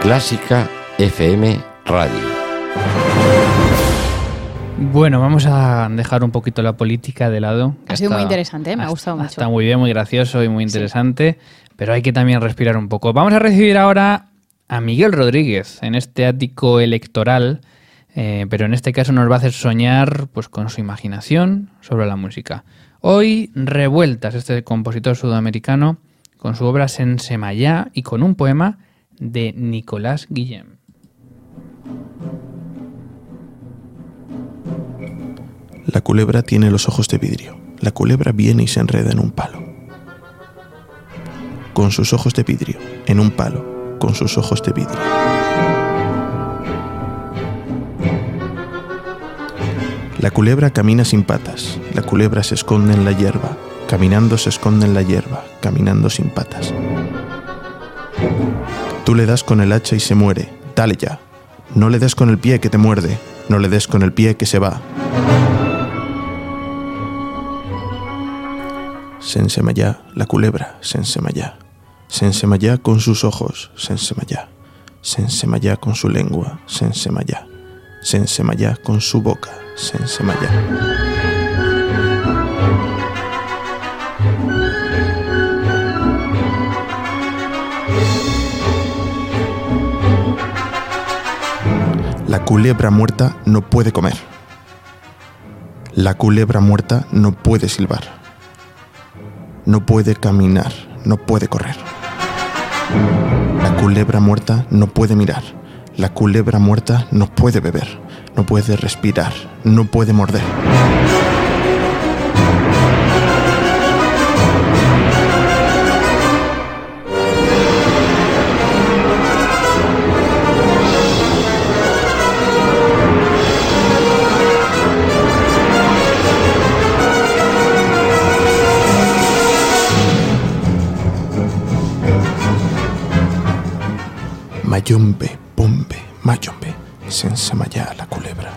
Clásica FM Radio. Bueno, vamos a dejar un poquito la política de lado. Ha sido muy interesante, ¿eh? me ha gustado mucho. Está muy bien, muy gracioso y muy interesante, pero hay que también respirar un poco. Vamos a recibir ahora a Miguel Rodríguez en este ático electoral, eh, pero en este caso nos va a hacer soñar pues, con su imaginación sobre la música. Hoy, Revueltas, este compositor sudamericano, con su obra Sensemayá y con un poema de Nicolás Guillem. La culebra tiene los ojos de vidrio. La culebra viene y se enreda en un palo. Con sus ojos de vidrio, en un palo, con sus ojos de vidrio. La culebra camina sin patas. La culebra se esconde en la hierba. Caminando se esconde en la hierba, caminando sin patas. Tú le das con el hacha y se muere. Dale ya. No le des con el pie que te muerde. No le des con el pie que se va. Sensemayá, la culebra, Sensemayá. Sensemayá con sus ojos, Sensemayá. Sensemayá con su lengua, Sensemayá. Sensemayá con su boca, Sensemayá. La culebra muerta no puede comer. La culebra muerta no puede silbar. No puede caminar, no puede correr. La culebra muerta no puede mirar. La culebra muerta no puede beber, no puede respirar, no puede morder. Mayombe, bombe, mayombe, sensemayá la culebra.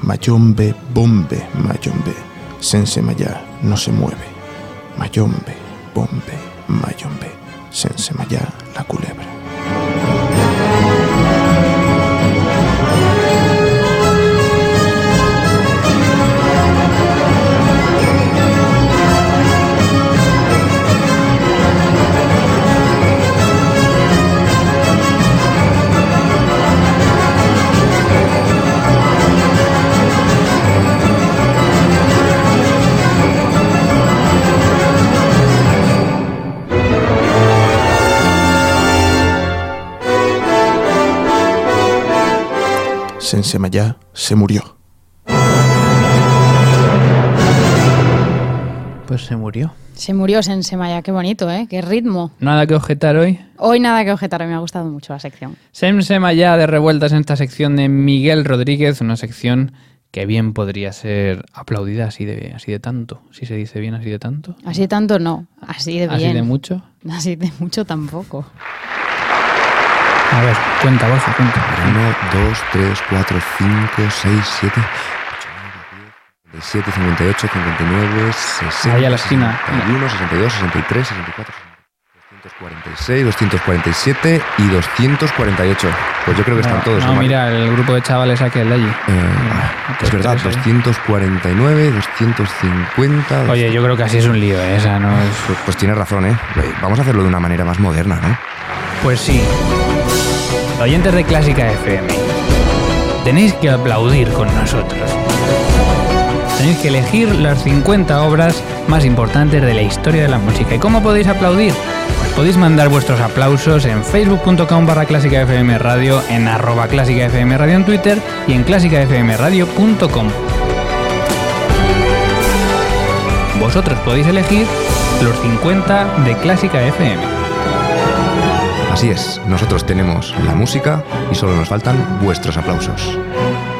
Mayombe, bombe, mayombe, sensemayá no se mueve. Mayombe, bombe, mayombe, sensemayá la culebra. Sensemayá se murió. Pues se murió. Se murió Sensemaya, qué bonito, ¿eh? Qué ritmo. Nada que objetar hoy. Hoy nada que objetar, me ha gustado mucho la sección. Semsema ya de revueltas en esta sección de Miguel Rodríguez, una sección que bien podría ser aplaudida así de, así de tanto. Si se dice bien así de tanto. Así de tanto no, así de bien. Así de mucho. Así de mucho tampoco. A ver, cuenta, Borja, cuenta. 1, 2, 3, 4, 5, 6, 7, 7, 58, 59, 60, Ahí a la esquina. 61, 62, 63, 64, 246, 247 y 248. Pues yo creo que están No, todos. No, ¿eh, mira, el grupo de chavales aquel de allí. Eh, pues es verdad, eso, ¿eh? 249, 250. Oye, yo creo que así es un lío, ¿eh? Esa no es... Pues, pues tienes razón, ¿eh? Vamos a hacerlo de una manera más moderna, ¿no? Pues sí. Oyentes de Clásica FM, tenéis que aplaudir con nosotros. Tenéis que elegir las 50 obras más importantes de la historia de la música. ¿Y cómo podéis aplaudir? Pues podéis mandar vuestros aplausos en facebook.com barra clásica FM radio, en arroba clásica FM radio en Twitter y en clásicafmradio.com. Vosotros podéis elegir los 50 de Clásica FM. Así es, nosotros tenemos la música y solo nos faltan vuestros aplausos.